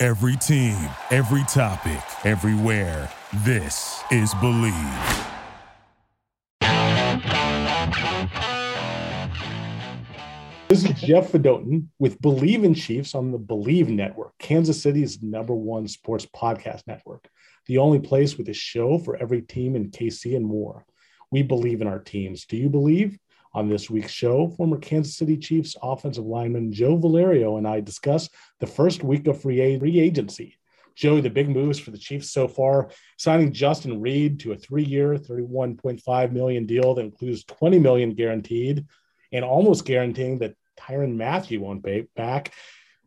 Every team, every topic, everywhere. This is Believe. This is Jeff Fedotin with Bleav in Chiefs on the Bleav Network, Kansas City's number one sports podcast network, the only place with a show for every team in KC and more. We believe in our teams. Do you believe? On this week's show, former Kansas City Chiefs offensive lineman Joe Valerio and I discuss the first week of free agency. Joey, the big moves for the Chiefs so far, signing Justin Reid to a three-year, 31.5 million deal that includes 20 million guaranteed and almost guaranteeing that Tyrann Mathieu won't pay back.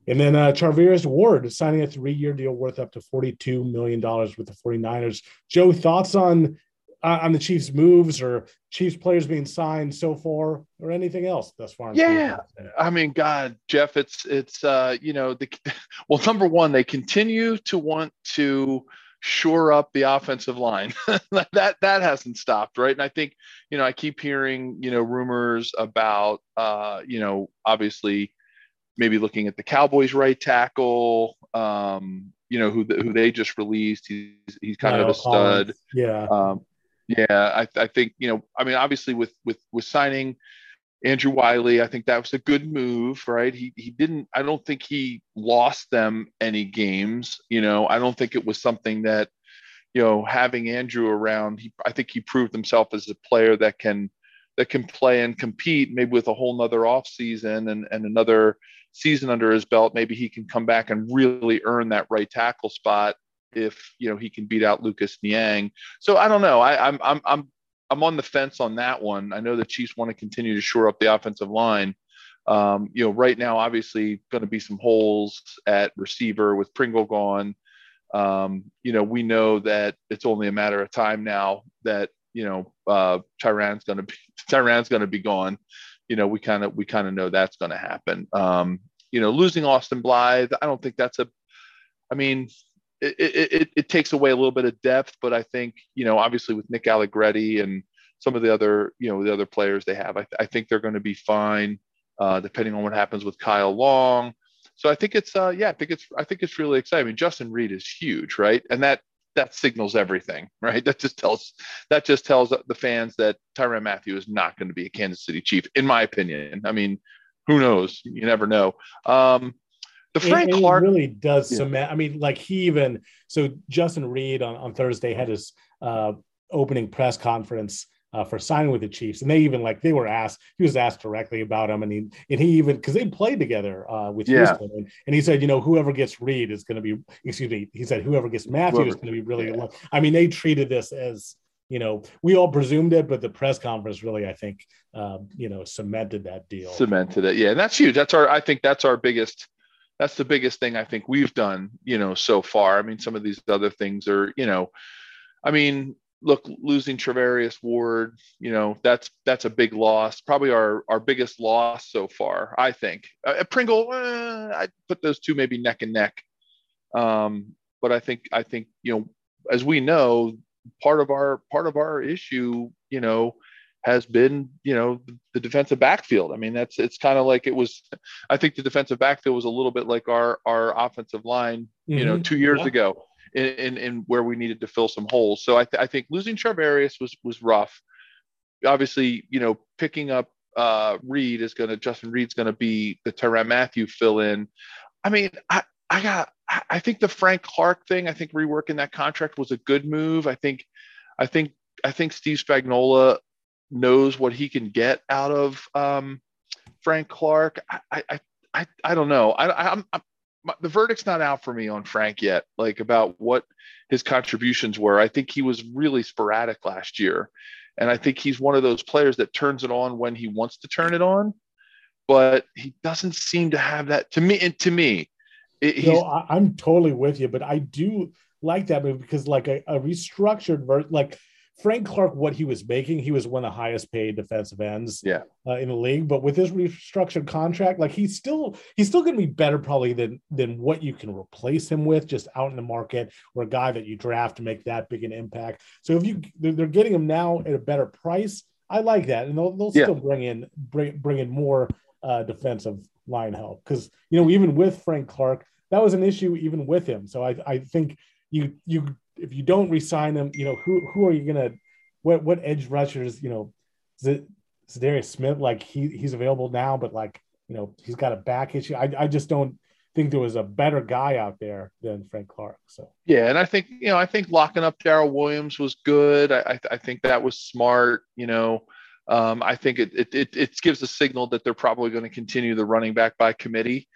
And then uh, Charvarius Ward signing a three year deal worth up to $42 million with the 49ers. Joe, thoughts on uh, on the Chiefs' moves or Chiefs players being signed so far, or anything else thus far? Yeah, I mean, God, Jeff, it's it's uh, you know the well, number one, they continue to want to shore up the offensive line. that that hasn't stopped, right? And I think, you know, I keep hearing, you know, rumors about uh, you know, obviously maybe looking at the Cowboys right tackle, um, you know, who who they just released. He's he's kind of a stud. Collins. Yeah. Um, yeah, I, I think, you know, I mean, obviously with with with signing Andrew Wylie, I think that was a good move, right? He he didn't I don't think he lost them any games, you know. I don't think it was something that you know, having Andrew around, he I think he proved himself as a player that can that can play and compete maybe with a whole nother off season and, and another season under his belt. Maybe he can come back and really earn that right tackle spot if you know he can beat out Lucas Niang. So I don't know. I, I'm I'm I'm I'm on the fence on that one. I know the Chiefs want to continue to shore up the offensive line. Um, you know, right now, obviously, going to be some holes at receiver with Pringle gone. Um, you know, we know that it's only a matter of time now that you know uh, Tyrann's going to be Tyrann's going to be gone. You know, we kind of we kind of know that's going to happen. Um, you know, losing Austin Blythe, I don't think that's a. I mean, it, it, it, takes away a little bit of depth, but I think, you know, obviously with Nick Allegretti and some of the other, you know, the other players they have, I, I think they're going to be fine, uh, depending on what happens with Kyle Long. So I think it's, uh, yeah, I think it's, I think it's really exciting. I mean, Justin Reid is huge, right? And that, that signals everything, right? That just tells, that just tells the fans that Tyrann Mathieu is not going to be a Kansas City Chief, in my opinion. I mean, who knows? You never know. Um, the Frank Clark really does yeah. cement. I mean, like he even so Justin Reid on, on Thursday had his uh, opening press conference uh, for signing with the Chiefs, and they even like they were asked. He was asked directly about him, and he and he even because they played together uh, with yeah. Houston, and, and, he said, you know, whoever gets Reid is going to be. Excuse me, he said whoever gets Mathieu whoever, is going to be really. Yeah. I mean, they treated this as you know, we all presumed it, but the press conference really, I think, uh, you know, cemented that deal. Cemented it, yeah, and that's huge. That's our, I think, that's our biggest that's the biggest thing I think we've done, you know, so far. I mean, some of these other things are, you know, I mean, look, losing Charvarius Ward, you know, that's that's a big loss. Probably our our biggest loss so far, I think. Uh, Pringle, eh, I put those two maybe neck and neck. Um, but I think I think you know, as we know, part of our part of our issue, you know, has been, you know, the defensive backfield. I mean, that's it's kind of like it was. I think the defensive backfield was a little bit like our our offensive line, mm-hmm. you know, mm-hmm. two years yeah. ago, in, in, in where we needed to fill some holes. So I, th- I think losing Charvarius was was rough. Obviously, you know, picking up uh, Reid is going to Justin Reid's going to be the Tyrann Mathieu fill in. I mean, I I got I think the Frank Clark thing. I think reworking that contract was a good move. I think I think I think Steve Spagnuolo knows what he can get out of um, Frank Clark. I, I, I, I don't know. I, I'm, I'm, the verdict's not out for me on Frank yet, like about what his contributions were. I think he was really sporadic last year. And I think he's one of those players that turns it on when he wants to turn it on, but he doesn't seem to have that to me. And to me, it, know, I, am totally with you, but I do like that move because like a, a restructured ver- like Frank Clark, what he was making, he was one of the highest paid defensive ends yeah. Uh, in the league. But with his restructured contract, like he's still he's still going to be better probably than than what you can replace him with just out in the market or a guy that you draft to make that big an impact. So if you they're getting him now at a better price, I like that, and they'll, they'll yeah. still bring in bring bring in more uh, defensive line help because you know even with Frank Clark, that was an issue even with him. So I I think you you if you don't resign him, you know who who are you gonna what what edge rushers you know it Darius Smith like he he's available now, but like you know he's got a back issue. I I just don't think there was a better guy out there than Frank Clark. So yeah, and I think you know I think locking up Darrel Williams was good. I I think that was smart. You know. Um, I think it, it, it it gives a signal that they're probably going to continue the running back by committee,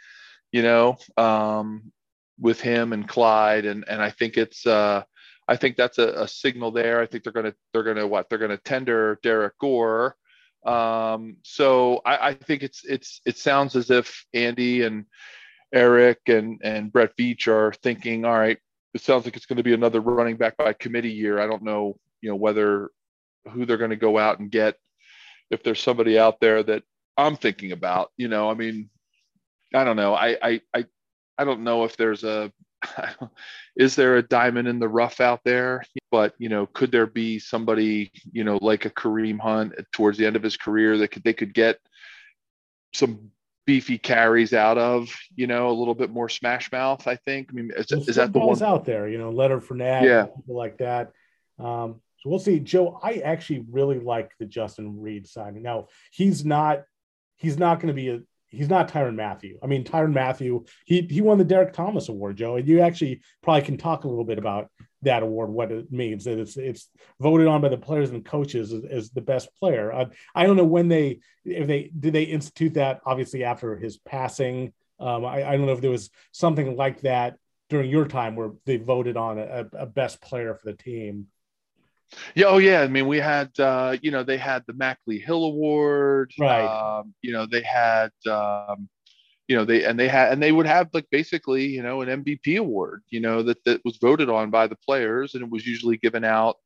you know, um, with him and Clyde, and and I think it's uh, I think that's a, a signal there. I think they're gonna they're gonna what they're gonna tender Derrick Gore. Um, so I, I think it's it's it sounds as if Andy and Eric and and Brett Veach are thinking, all right, it sounds like it's going to be another running back by committee year. I don't know, you know, whether who they're going to go out and get. If there's somebody out there that I'm thinking about, you know, I mean, I don't know. I I I, I don't know if there's a is there a diamond in the rough out there? But you know, could there be somebody you know like a Kareem Hunt towards the end of his career that could they could get some beefy carries out of? You know, a little bit more smash mouth. I think. I mean, is, is that the one out there? You know, Leonard Fournette, yeah, people like that. Um, so we'll see. Joe, I actually really like the Justin Reid signing. Now he's not he's not going to be a he's not Tyrann Mathieu. I mean, Tyrann Mathieu, he he won the Derrick Thomas Award, Joe, and you actually probably can talk a little bit about that award, what it means. That it's it's voted on by the players and coaches as, as the best player. I, I don't know when they if they did they institute that obviously after his passing. Um, I, I don't know if there was something like that during your time where they voted on a, a best player for the team. Yeah, oh yeah. I mean, we had uh, you know they had the Mack Lee Hill Award, right? Um, you know they had um, you know they and they had and they would have like basically you know an MVP award, you know that that was voted on by the players and it was usually given out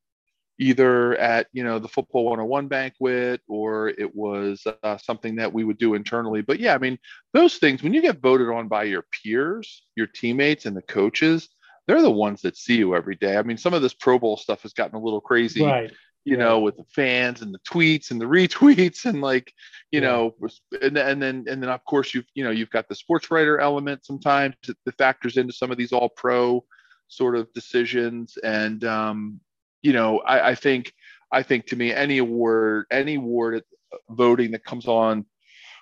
either at you know the football 101 banquet or it was uh, something that we would do internally but yeah i mean those things when you get voted on by your peers your teammates and the coaches they're the ones that see you every day. I mean, some of this Pro Bowl stuff has gotten a little crazy, right. you yeah. know, with the fans and the tweets and the retweets and like, you yeah. know, and, and then and then of course you've you know you've got the sports writer element sometimes that factors into some of these all pro sort of decisions. And um, you know, I, I think I think to me any award any award voting that comes on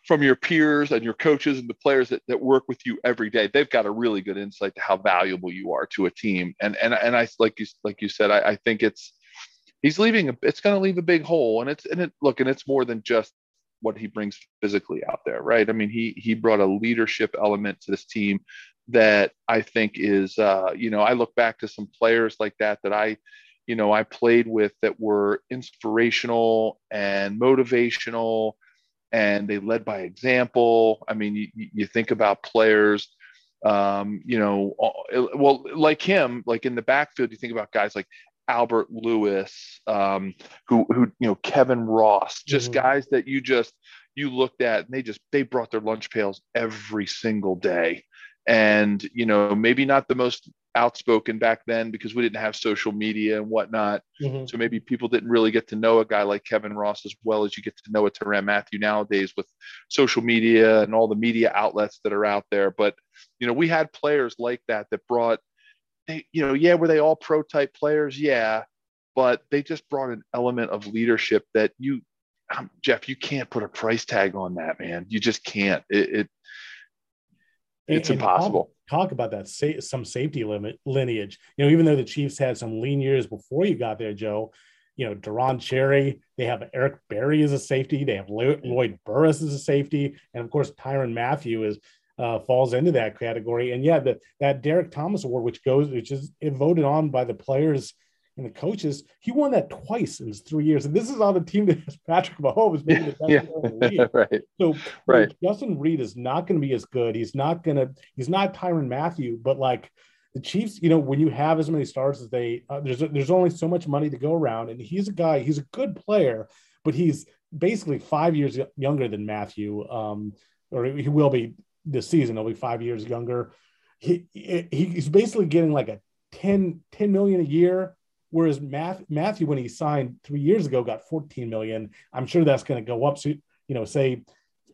from your peers and your coaches and the players that, that work with you every day they've got a really good insight to how valuable you are to a team. And and, and i like you like you said i, I think it's he's leaving a, it's going to leave a big hole. And it's and it look and it's more than just what he brings physically out there right? I mean he he brought a leadership element to this team that i think is uh you know i look back to some players like that that i you know i played with that were inspirational and motivational and they led by example. I mean, you, you think about players, um, you know, well, like him, like in the backfield, you think about guys like Albert Lewis, um, who, who, you know, Kevin Ross, just mm-hmm. guys that you just, you looked at and they just, they brought their lunch pails every single day. And, you know, maybe not the most outspoken back then because we didn't have social media and whatnot. Mm-hmm. So maybe people didn't really get to know a guy like Kevin Ross as well as you get to know a Tyrann Mathieu nowadays with social media and all the media outlets that are out there. But you know, we had players like that that brought they, you know, yeah, were they all pro type players? Yeah, but they just brought an element of leadership that you um, Jeff, you can't put a price tag on that, man. You just can't. It, it it's and, impossible. Talk, about that sa- some safety limit lineage. You know, even though the Chiefs had some lean years before you got there, Joe. You know, Deron Cherry. They have Eric Berry as a safety. They have Lloyd Burruss as a safety, and of course Tyrann Mathieu is uh, falls into that category. And yeah, the, that Derrick Thomas Award, which goes, which is voted on by the players and the coaches. He won that twice in his three years, and this is on the team that has Patrick Mahomes, maybe the best yeah. in the league. right. So Right. Justin Reid is not going to be as good. He's not going to. He's not Tyrann Mathieu, but like the Chiefs, you know, when you have as many stars as they, uh, there's there's only so much money to go around, and he's a guy. He's a good player, but he's basically five years younger than Mathieu, um, or he will be this season. He'll be five years younger. He, he he's basically getting like a 10, 10 million a year. Whereas Math, Mathieu, when he signed three years ago, got 14 million. I'm sure that's going to go up. So, you know, say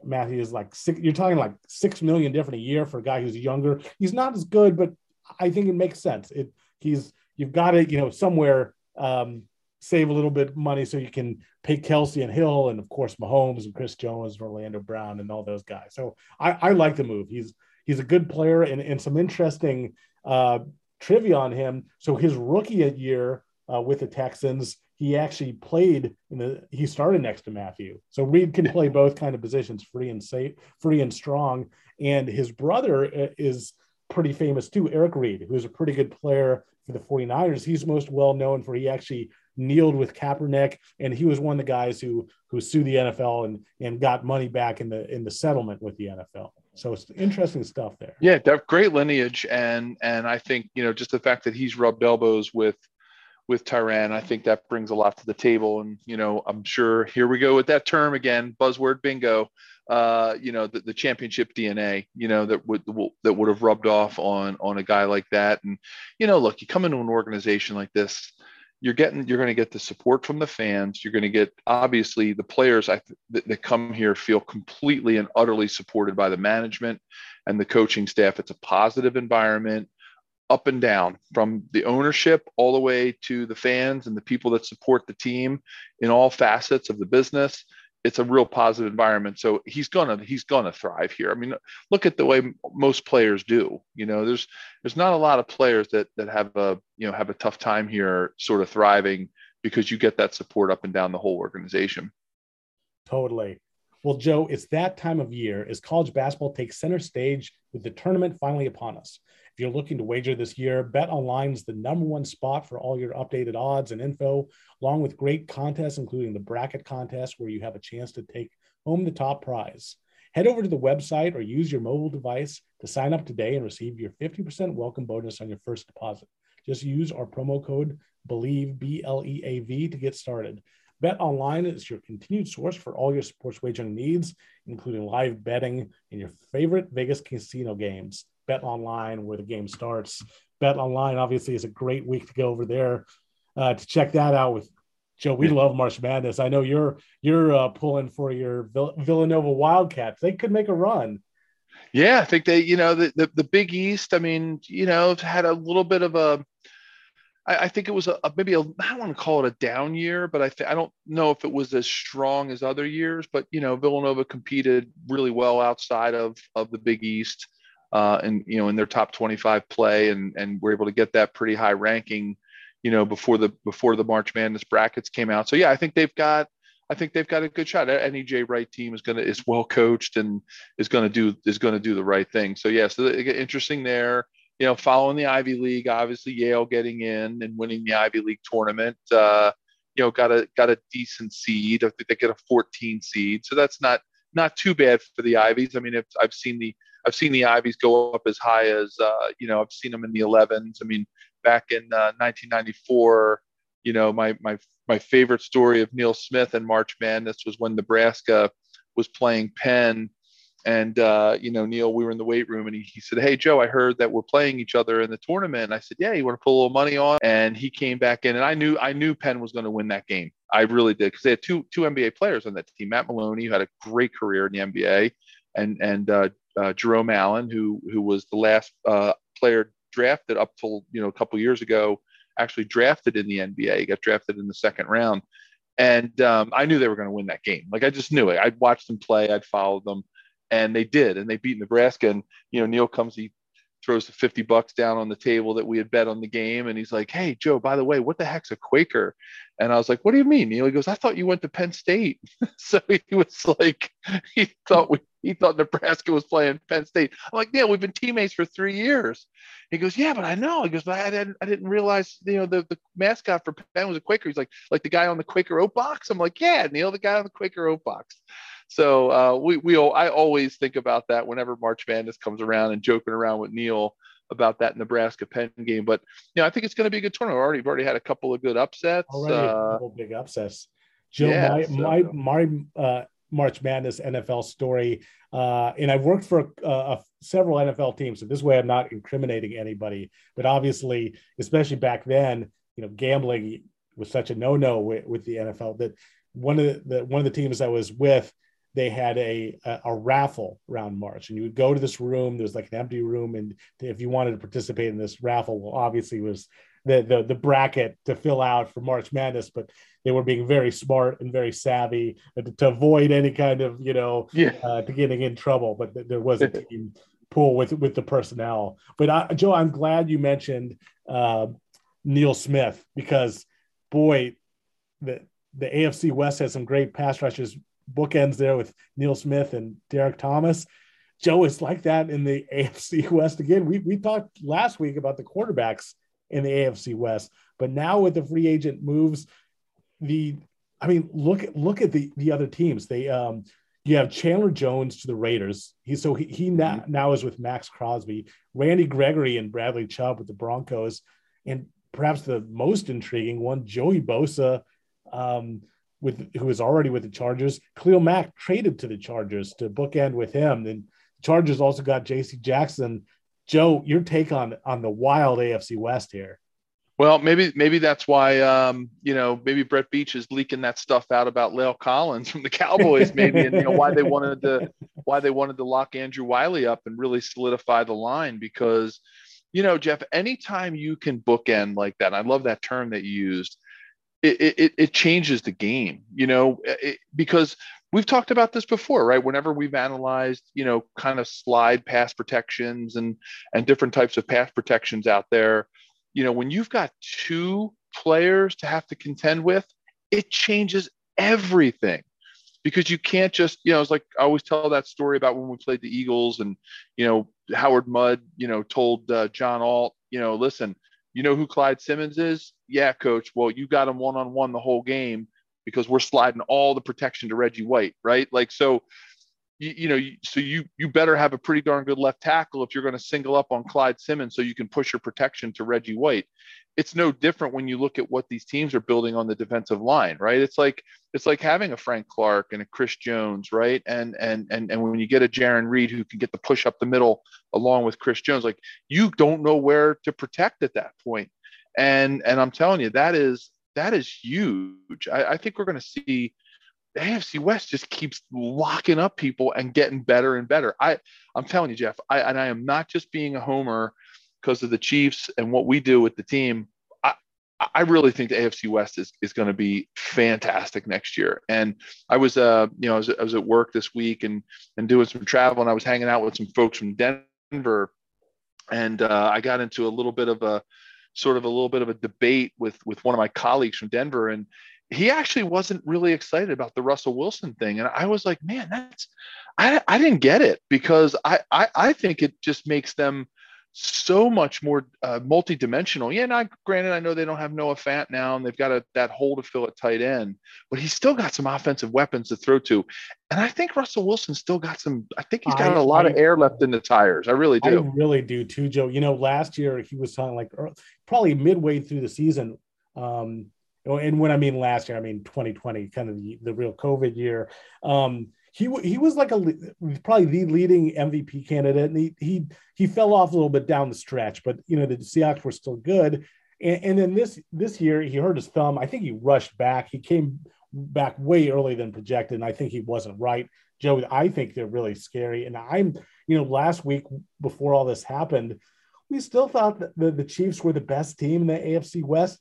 Mathieu is like six, you're talking like six million different a year for a guy who's younger. He's not as good, but I think it makes sense. It he's you've got to, you know, somewhere um, save a little bit money so you can pay Kelce and Hill and of course Mahomes and Chris Jones and Orlando Brown and all those guys. So I, I like the move. He's he's a good player and, and some interesting uh, trivia on him. So his rookie year uh, with the Texans, he actually played in the he started next to Mathieu. So Reid can play both kind of positions, free and safe, free and strong. And his brother uh, is pretty famous too, Eric Reid, who's a pretty good player for the 49ers. He's most well known for he actually kneeled with Kaepernick, and he was one of the guys who who sued the NFL and and got money back in the in the settlement with the NFL. So it's interesting stuff there. Yeah, great lineage, and and I think you know just the fact that he's rubbed elbows with with Tyrann, I think that brings a lot to the table. And you know, I'm sure here we go with that term again, buzzword bingo. Uh, you know, the, the championship DNA, you know, that would that would have rubbed off on on a guy like that. And you know, look, you come into an organization like this, you're getting you're going to get the support from the fans. You're going to get obviously the players I, that, that come here feel completely and utterly supported by the management and the coaching staff. It's a positive environment up and down from the ownership all the way to the fans and the people that support the team in all facets of the business it's a real positive environment so he's gonna he's gonna thrive here i mean look at the way most players do you know there's there's not a lot of players that that have a you know have a tough time here sort of thriving because you get that support up and down the whole organization Totally. Well, Joe, it's that time of year as college basketball takes center stage with the tournament finally upon us. If you're looking to wager this year, Bet Online is the number one spot for all your updated odds and info, along with great contests, including the bracket contest, where you have a chance to take home the top prize. Head over to the website or use your mobile device to sign up today and receive your 50% welcome bonus on your first deposit. Just use our promo code BLEAV, B L E A V, to get started. Bet Online is your continued source for all your sports wagering needs, including live betting and your favorite Vegas casino games. Bet Online, where the game starts. Bet Online, obviously, is a great week to go over there uh, to check that out with Joe. We love March Madness. I know you're you're uh, pulling for your Vill- Villanova Wildcats. They could make a run. Yeah, I think they, you know, the, the, the Big East. I mean, you know, it's had a little bit of a. I, I think it was a, a maybe a I don't want to call it a down year, but I th- I don't know if it was as strong as other years. But you know, Villanova competed really well outside of of the Big East, uh, and you know, in their top 25 play, and and we're able to get that pretty high ranking, you know, before the before the March Madness brackets came out. So yeah, I think they've got. I think they've got a good shot. Any Jay Wright team is going to is well coached and is going to do is to do the right thing. So yeah, so interesting there. You know, following the Ivy League, obviously Yale getting in and winning the Ivy League tournament. Uh, you know, got a got a decent seed. I think they get a 14 seed, so that's not not too bad for the Ivies. I mean, if, I've seen the I've seen the Ivies go up as high as uh, you know I've seen them in the 11s. I mean, back in uh, 1994, you know, my my my favorite story of Neil Smith and March Madness was when Nebraska was playing Penn. And, uh, you know, Neil, we were in the weight room and he, he said, Hey, Joe, I heard that we're playing each other in the tournament. And I said, Yeah, you want to put a little money on? And he came back in and I knew, I knew Penn was going to win that game. I really did because they had two, two NBA players on that team. Matt Maloney, who had a great career in the NBA, and, and uh, uh, Jerome Allen, who, who was the last uh, player drafted up till, you know, a couple years ago actually drafted in the NBA. He got drafted in the second round. And um, I knew they were going to win that game. Like I just knew it. I'd watched them play, I'd followed them, and they did. And they beat Nebraska. And, you know, Neil comes, he throws the 50 bucks down on the table that we had bet on the game. And he's like, Hey, Joe, by the way, what the heck's a Quaker? And I was like, What do you mean? Neil? He goes, I thought you went to Penn State. so he was like, he thought we he thought Nebraska was playing Penn State. I'm like, Neil, we've been teammates for three years. He goes, yeah, but I know. He goes, but I didn't, I didn't realize, you know, the, the mascot for Penn was a Quaker. He's like, like the guy on the Quaker Oat box. I'm like, yeah, Neil, the guy on the Quaker Oat box. So uh, we, we, I always think about that whenever March Madness comes around and joking around with Neil about that Nebraska Penn game. But you know, I think it's going to be a good tournament. Already, we've already had a couple of good upsets. Already uh, a couple big upsets. Joe, yeah, my, so. my my uh, March Madness NFL story, uh, and I've worked for uh, several NFL teams. So this way, I'm not incriminating anybody. But obviously, especially back then, you know, gambling was such a no-no with, with the NFL that one of the, the one of the teams I was with they had a, a, a raffle around March, and you would go to this room. There's like an empty room, and if you wanted to participate in this raffle, well, obviously was the, the the bracket to fill out for March Madness, but they were being very smart and very savvy to, to avoid any kind of you know yeah. uh, to getting in trouble. But th- there was a team pool with with the personnel. But I, Joe, I'm glad you mentioned uh, Neil Smith because boy, the the AFC West has some great pass rushers bookends there with Neil Smith and Derrick Thomas. Joe, is like that in the AFC West again. We we talked last week about the quarterbacks in the AFC West, but now with the free agent moves, the I mean, look at look at the the other teams. They um you have Chandler Jones to the Raiders. He so he, he now, mm-hmm. now is with Maxx Crosby, Randy Gregory and Bradley Chubb with the Broncos, and perhaps the most intriguing one, Joey Bosa. Um, with who is already with the Chargers. Khalil Mack traded to the Chargers to bookend with him. And Chargers also got J.C. Jackson. Joe, your take on on the wild AFC West here? Well, maybe maybe that's why um, you know maybe Brett Veach is leaking that stuff out about La'el Collins from the Cowboys, maybe, and you know why they wanted to why they wanted to lock Andrew Wylie up and really solidify the line because you know Jeff, anytime you can bookend like that, I love that term that you used it, it, it changes the game, you know, it, because we've talked about this before, right? Whenever we've analyzed, you know, kind of slide pass protections and and different types of pass protections out there, you know, when you've got two players to have to contend with, it changes everything because you can't just, you know, it's like I always tell that story about when we played the Eagles and, you know, Howard Mudd, you know, told uh, John Alt, you know, listen, you know who Clyde Simmons is? Yeah, coach. Well, you got him one on one the whole game because we're sliding all the protection to Reggie White, right? Like, so, you, you know, so you you better have a pretty darn good left tackle if you're going to single up on Clyde Simmons so you can push your protection to Reggie White it's no different when you look at what these teams are building on the defensive line, right? It's like it's like having a Frank Clark and a Chris Jones, right? And and and and when you get a Jarran Reed who can get the push up the middle along with Chris Jones, like you don't know where to protect at that point. And and I'm telling you, that is that is huge. I, I think we're going to see the AFC West just keeps locking up people and getting better and better. I I'm telling you, Jeff, I and I am not just being a homer because of the Chiefs and what we do with the team, I, I really think the AFC West is, is going to be fantastic next year. And I was, uh, you know, I was, I was at work this week and and doing some travel, and I was hanging out with some folks from Denver, and uh, I got into a little bit of a sort of a little bit of a debate with with one of my colleagues from Denver, and he actually wasn't really excited about the Russell Wilson thing, and I was like, man, that's I, I didn't get it because I, I I think it just makes them so much more uh, multi-dimensional. Yeah, not granted, I know they don't have Noah Fant now, and they've got a, that hole to fill at tight end, but he's still got some offensive weapons to throw to. And I think Russell Wilson still got some. I think he's got I, a lot I, of air left in the tires. I really do. I really do too, Joe. You know, last year he was talking like probably midway through the season. Um, and when I mean last year, I mean 2020, kind of the, the real COVID year. Um, he he was like a probably the leading MVP candidate, and he he he fell off a little bit down the stretch, but you know the Seahawks were still good. And, and then this this year he hurt his thumb. I think he rushed back. He came back way earlier than projected, and I think he wasn't right. Joe, I think they're really scary. And I'm you know last week before all this happened, we still thought that the, the Chiefs were the best team in the AFC West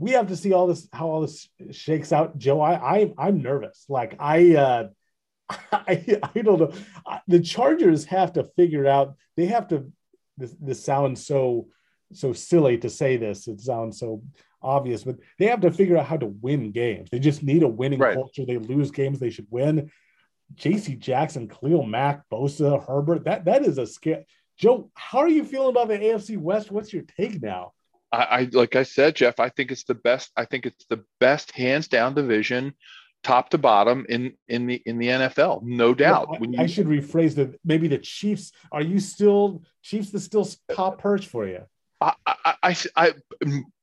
we have to see all this how all this shakes out joe i, I i'm nervous like i uh I, I don't know. The Chargers have to figure out. They have to. This, this sounds so so silly to say this. It sounds so obvious, but they have to figure out how to win games. They just need a winning right. culture. They lose games they should win. J.C. Jackson, Khalil Mack, Bosa, Herbert. That that is a scare. Joe, how are you feeling about the AFC West? What's your take now? I, I like I said, Jeff. I think it's the best. I think it's the best hands down division, top to bottom in in the in the NFL, no doubt. Well, I, you, I, should rephrase that. Maybe the Chiefs. Are you still Chiefs? The still top perch for you? I, I, I, I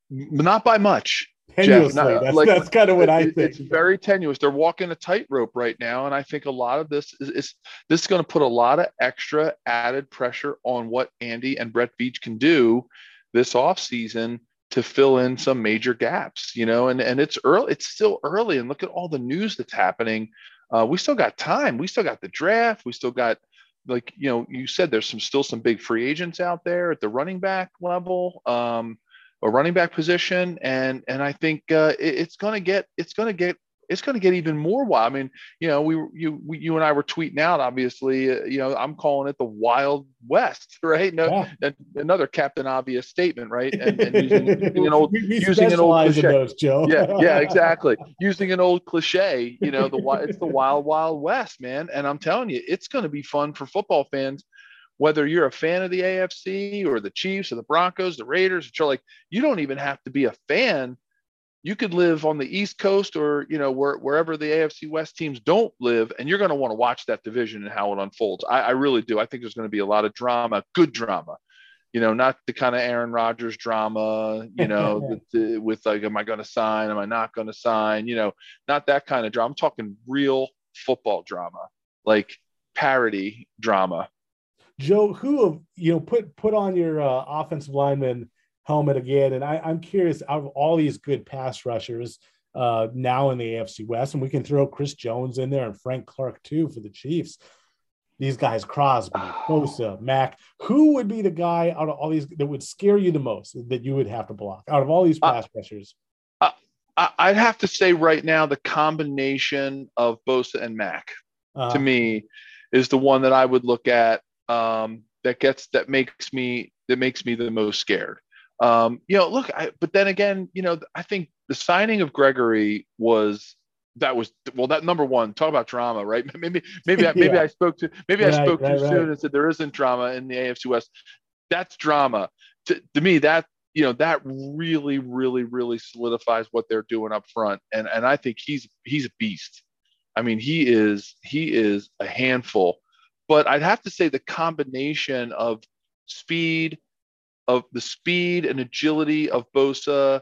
not by much. Jeff, that's, like, that's kind of what I think. It's very tenuous. They're walking a tightrope right now, and I think a lot of this is, is this is going to put a lot of extra added pressure on what Andy and Brett Veach can do this offseason to fill in some major gaps, you know, and, and it's early, it's still early. And look at all the news that's happening. Uh, we still got time. We still got the draft. We still got like, you know, you said there's some still some big free agents out there at the running back level. Um, a running back position, and and I think uh, it, it's going to get it's going to get it's going to get even more wild. I mean, you know, we you we, you and I were tweeting out. Obviously, uh, you know, I'm calling it the Wild West, right? No, yeah. another Captain Obvious statement, right? And, and using, using, an old we, we using an old cliche. Those, Joe. yeah, yeah, exactly. using an old cliche, you know, the it's the Wild Wild West, man. And I'm telling you, it's going to be fun for football fans. Whether you're a fan of the AFC or the Chiefs or the Broncos, the Raiders, you're like, you don't even have to be a fan you could live on the East Coast or you know where, wherever the AFC West teams don't live, and you're going to want to watch that division and how it unfolds. I, I really do. I think there's going to be a lot of drama, good drama. You know, not the kind of Aaron Rodgers drama. You know, with, with like, am I going to sign? Am I not going to sign? You know, not that kind of drama. I'm talking real football drama, like parody drama. Joe, who you know put put on your uh, offensive lineman helmet again. And I, am curious out of all these good pass rushers uh, now in the AFC West, and we can throw Chris Jones in there and Frank Clark too for the Chiefs. These guys, Crosby, Bosa, Mack, who would be the guy out of all these that would scare you the most that you would have to block out of all these uh, pass uh, rushers? Uh, I'd have to say right now the combination of Bosa and Mack uh-huh. to me is the one that I would look at um, that gets that makes me that makes me the most scared. Um, you know, look, I, but then again, you know, I think the signing of Gregory was that was well that number one talk about drama right? Maybe maybe I, maybe yeah. I spoke to maybe right, I spoke right, too right. soon and said there isn't drama in the AFC West. That's drama. To, to me that you know that really really really solidifies what they're doing up front. And and I think he's he's a beast. I mean he is he is a handful. But I'd have to say the combination of speed of the speed and agility of Bosa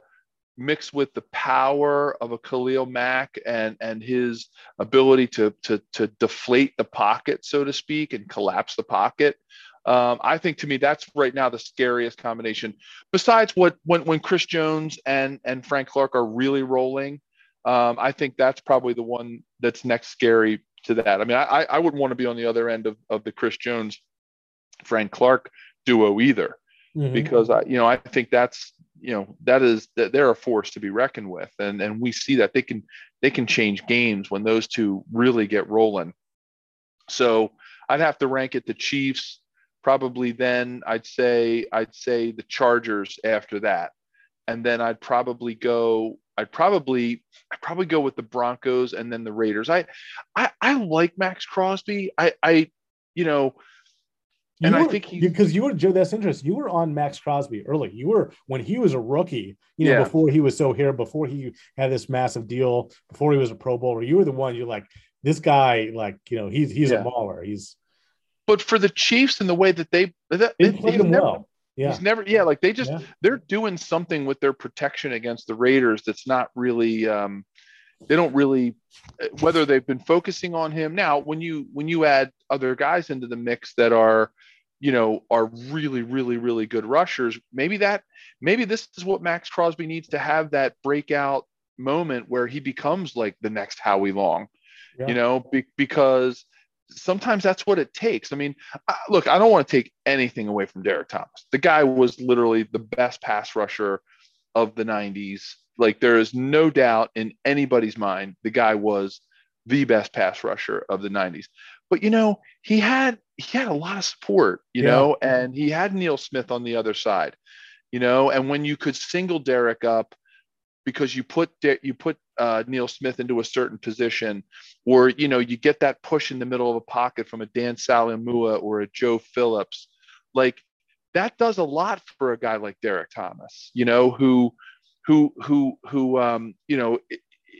mixed with the power of a Khalil Mack and and his ability to to to deflate the pocket, so to speak, and collapse the pocket. Um, I think to me that's right now the scariest combination. Besides what when when Chris Jones and and Frank Clark are really rolling, um, I think that's probably the one that's next scary to that. I mean, I I wouldn't want to be on the other end of of the Chris Jones Frank Clark duo either mm-hmm. because I, you know, I think that's, you know, that is that they're a force to be reckoned with, and and we see that they can they can change games when those two really get rolling. So I'd have to rank it the Chiefs, probably. Then I'd say I'd say the Chargers after that, and then I'd probably go I'd probably I probably go with the Broncos and then the Raiders. I I, I like Maxx Crosby. I I you know and were, I think because you were Joe. That's interesting. You were on Maxx Crosby early. You were when he was a rookie. You know, yeah. before he was so here, before he had this massive deal, before he was a Pro Bowler. You were the one. You're like this guy. Like you know, he's he's yeah. a mauler. He's. But for the Chiefs and the way that they that, they played him never, well. Yeah. He's never, yeah, like they just yeah. they're doing something with their protection against the Raiders that's not really um they don't really whether they've been focusing on him now when you when you add other guys into the mix that are you know, are really, really, really good rushers. Maybe that, maybe this is what Maxx Crosby needs to have that breakout moment where he becomes like the next Howie Long, yeah. you know, be, because sometimes that's what it takes. I mean, I, look, I don't want to take anything away from Derrick Thomas. The guy was literally the best pass rusher of the 90s. Like, there is no doubt in anybody's mind the guy was the best pass rusher of the 90s. But you know, he had he had a lot of support, you yeah. know, and he had Neil Smith on the other side, you know, and when you could single Derrick up because you put you put uh, Neil Smith into a certain position, or you know, you get that push in the middle of a pocket from a Dan Saleaumua or a Joe Phillips, like that does a lot for a guy like Derrick Thomas, you know, who who who who um, you know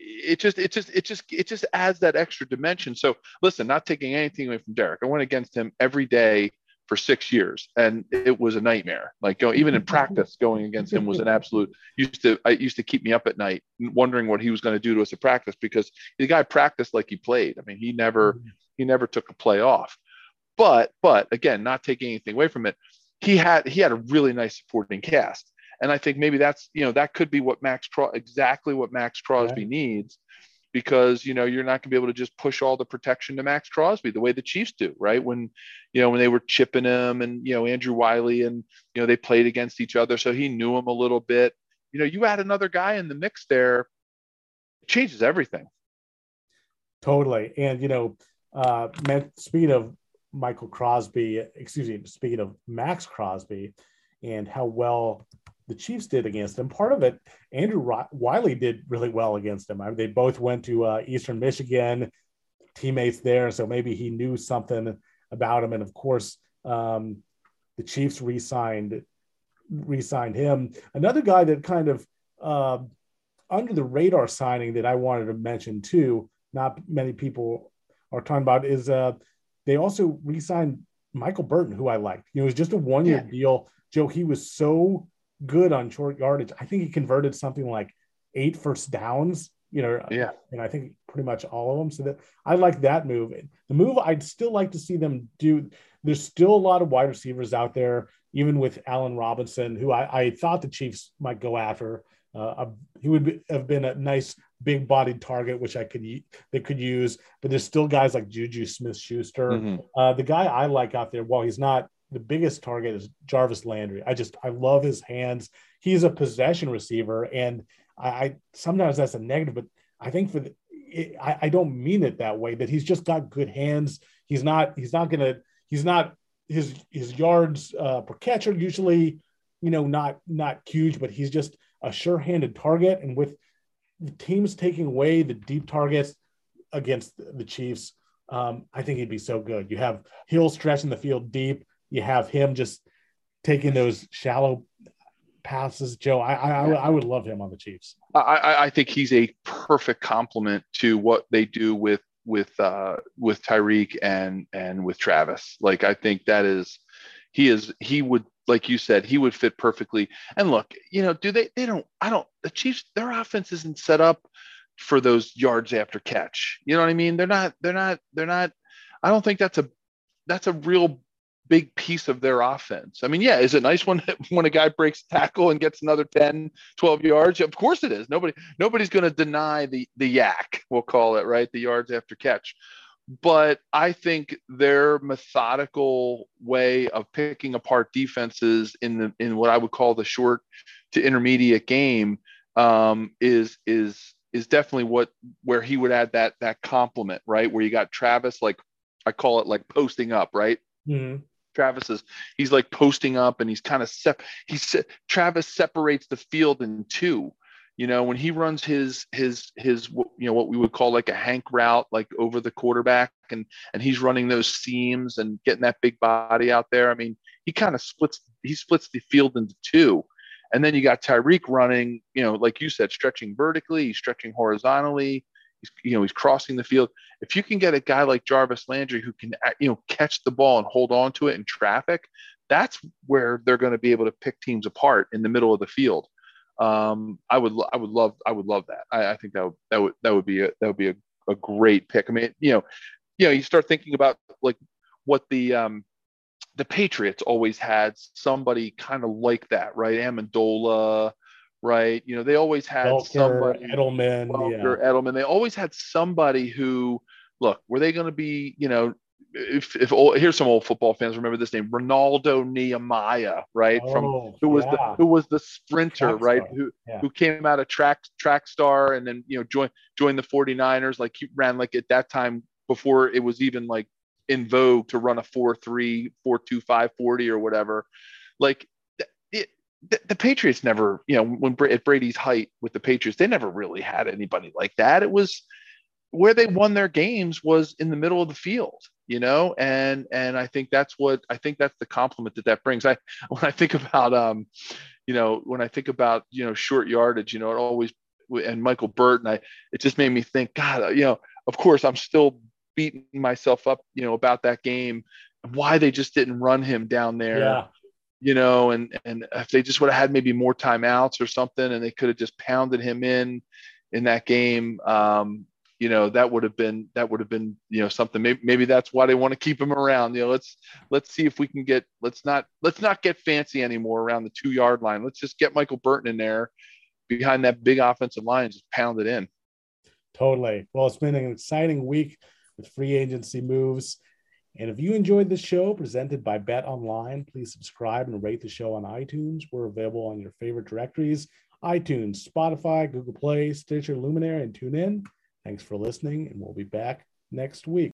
it, just it just it just it just adds that extra dimension. So listen, not taking anything away from Derrick. I went against him every day for six years and it was a nightmare like go, even in practice going against him was an absolute used to i used to keep me up at night wondering what he was going to do to us at practice because the guy practiced like he played i mean he never mm-hmm. he never took a play off but but again not taking anything away from it he had he had a really nice supporting cast and I think maybe that's you know that could be what Max Maxx exactly what Maxx Crosby needs because you know you're not going to be able to just push all the protection to Maxx Crosby the way the Chiefs do, right? When you know when they were chipping him and you know Andrew Wylie and you know they played against each other, so he knew him a little bit. You know, you add another guy in the mix there, it changes everything. Totally, and you know, uh, speaking of Michael Crosby, excuse me, speaking of Maxx Crosby, and how well the Chiefs did against him. Part of it, Andrew Wylie did really well against him. I mean, they both went to uh, Eastern Michigan, teammates there, so maybe he knew something about him. And of course, um, the Chiefs re-signed re-signed him. Another guy that kind of uh, under the radar signing that I wanted to mention too. Not many people are talking about is uh, they also re-signed Michael Burton, who I liked. You know, it was just a one-year yeah. deal. Joe, he was so good on short yardage. I think he converted something like eight first downs, you know, yeah. And I think pretty much all of them. So that I like that move. The move I'd still like to see them do. There's still a lot of wide receivers out there, even with Allen Robinson, who I, I thought the Chiefs might go after. Uh, he would be, have been a nice big bodied target, which I could they could use. But there's still guys like Juju Smith Schuster. Mm-hmm. Uh, the guy I like out there, while he's not the biggest target is Jarvis Landry. I just I love his hands. He's a possession receiver, and I, I sometimes that's a negative, but I think for the, it, I, I don't mean it that way. That he's just got good hands. He's not he's not gonna he's not his his yards uh, per catch are usually you know not not huge, but he's just a sure-handed target. And with teams taking away the deep targets against the Chiefs, um, I think he'd be so good. You have Hill stretching the field deep you have him just taking those shallow passes. Joe, I I, I would love him on the Chiefs. I, I think he's a perfect complement to what they do with with uh, with Tyreek and and with Travis. Like I think that is he is he would like you said he would fit perfectly. And look, you know, do they they don't I don't the Chiefs their offense isn't set up for those yards after catch. You know what I mean? They're not they're not they're not I don't think that's a that's a real big piece of their offense. I mean, yeah, is it nice when when a guy breaks tackle and gets another 10, 12 yards? Of course it is. Nobody nobody's going to deny the the YAC, we'll call it, right? The yards after catch. But I think their methodical way of picking apart defenses in the in what I would call the short to intermediate game um, is is is definitely what where he would add that that complement, right? Where you got Travis like I call it like posting up, right? Mm-hmm. Travis is he's like posting up and he's kind of sep he's Travis separates the field in two. You know, when he runs his his his you know what we would call like a hank route like over the quarterback and and he's running those seams and getting that big body out there. I mean, he kind of splits he splits the field into two. And then you got Tyreek running, you know, like you said, stretching vertically, stretching horizontally, He's, you know, he's crossing the field. If you can get a guy like Jarvis Landry who can, uh, you know, catch the ball and hold on to it in traffic, that's where they're going to be able to pick teams apart in the middle of the field. Um, I would, I would love, I would love that. I, I think that would, that would, that would be a, that would be a, a great pick. I mean, you know, you know, you start thinking about like what the, um, the Patriots always had somebody kind of like that, right? Amendola, right? You know, they always had Welker, somebody Edelman, Welker, yeah. Edelman. They always had somebody who look, were they going to be, you know, if, if old, here's some old football fans remember this name Renaldo Nehemiah, right? Oh, From who was yeah. the who was the sprinter, track right? Star. Who yeah. who came out of track track star and then you know joined joined the 49ers, like he ran like at that time before it was even like in vogue to run a 4 3, 4 2, 5 40 or whatever. Like the, the, Patriots never, you know, when at Brady's height with the Patriots, they never really had anybody like that. It was where they won their games was in the middle of the field, you know, and and I think that's what I think that's the compliment that that brings. I when I think about um, you know, when I think about you know short yardage, you know, it always and Michael Burton, I it just made me think, God, you know, of course I'm still beating myself up, you know, about that game, why they just didn't run him down there. Yeah you know, and and if they just would have had maybe more timeouts or something, and they could have just pounded him in in that game, um, you know, that would have been that would have been you know something. Maybe maybe that's why they want to keep him around. You know, let's let's see if we can get let's not let's not get fancy anymore around the two yard line. Let's just get Michael Burton in there behind that big offensive line, just pound it in. Totally. Well, it's been an exciting week with free agency moves. And if you enjoyed this show presented by Bet Online, please subscribe and rate the show on iTunes. We're available on your favorite directories iTunes, Spotify, Google Play, Stitcher, Luminary, and TuneIn. Thanks for listening, and we'll be back next week.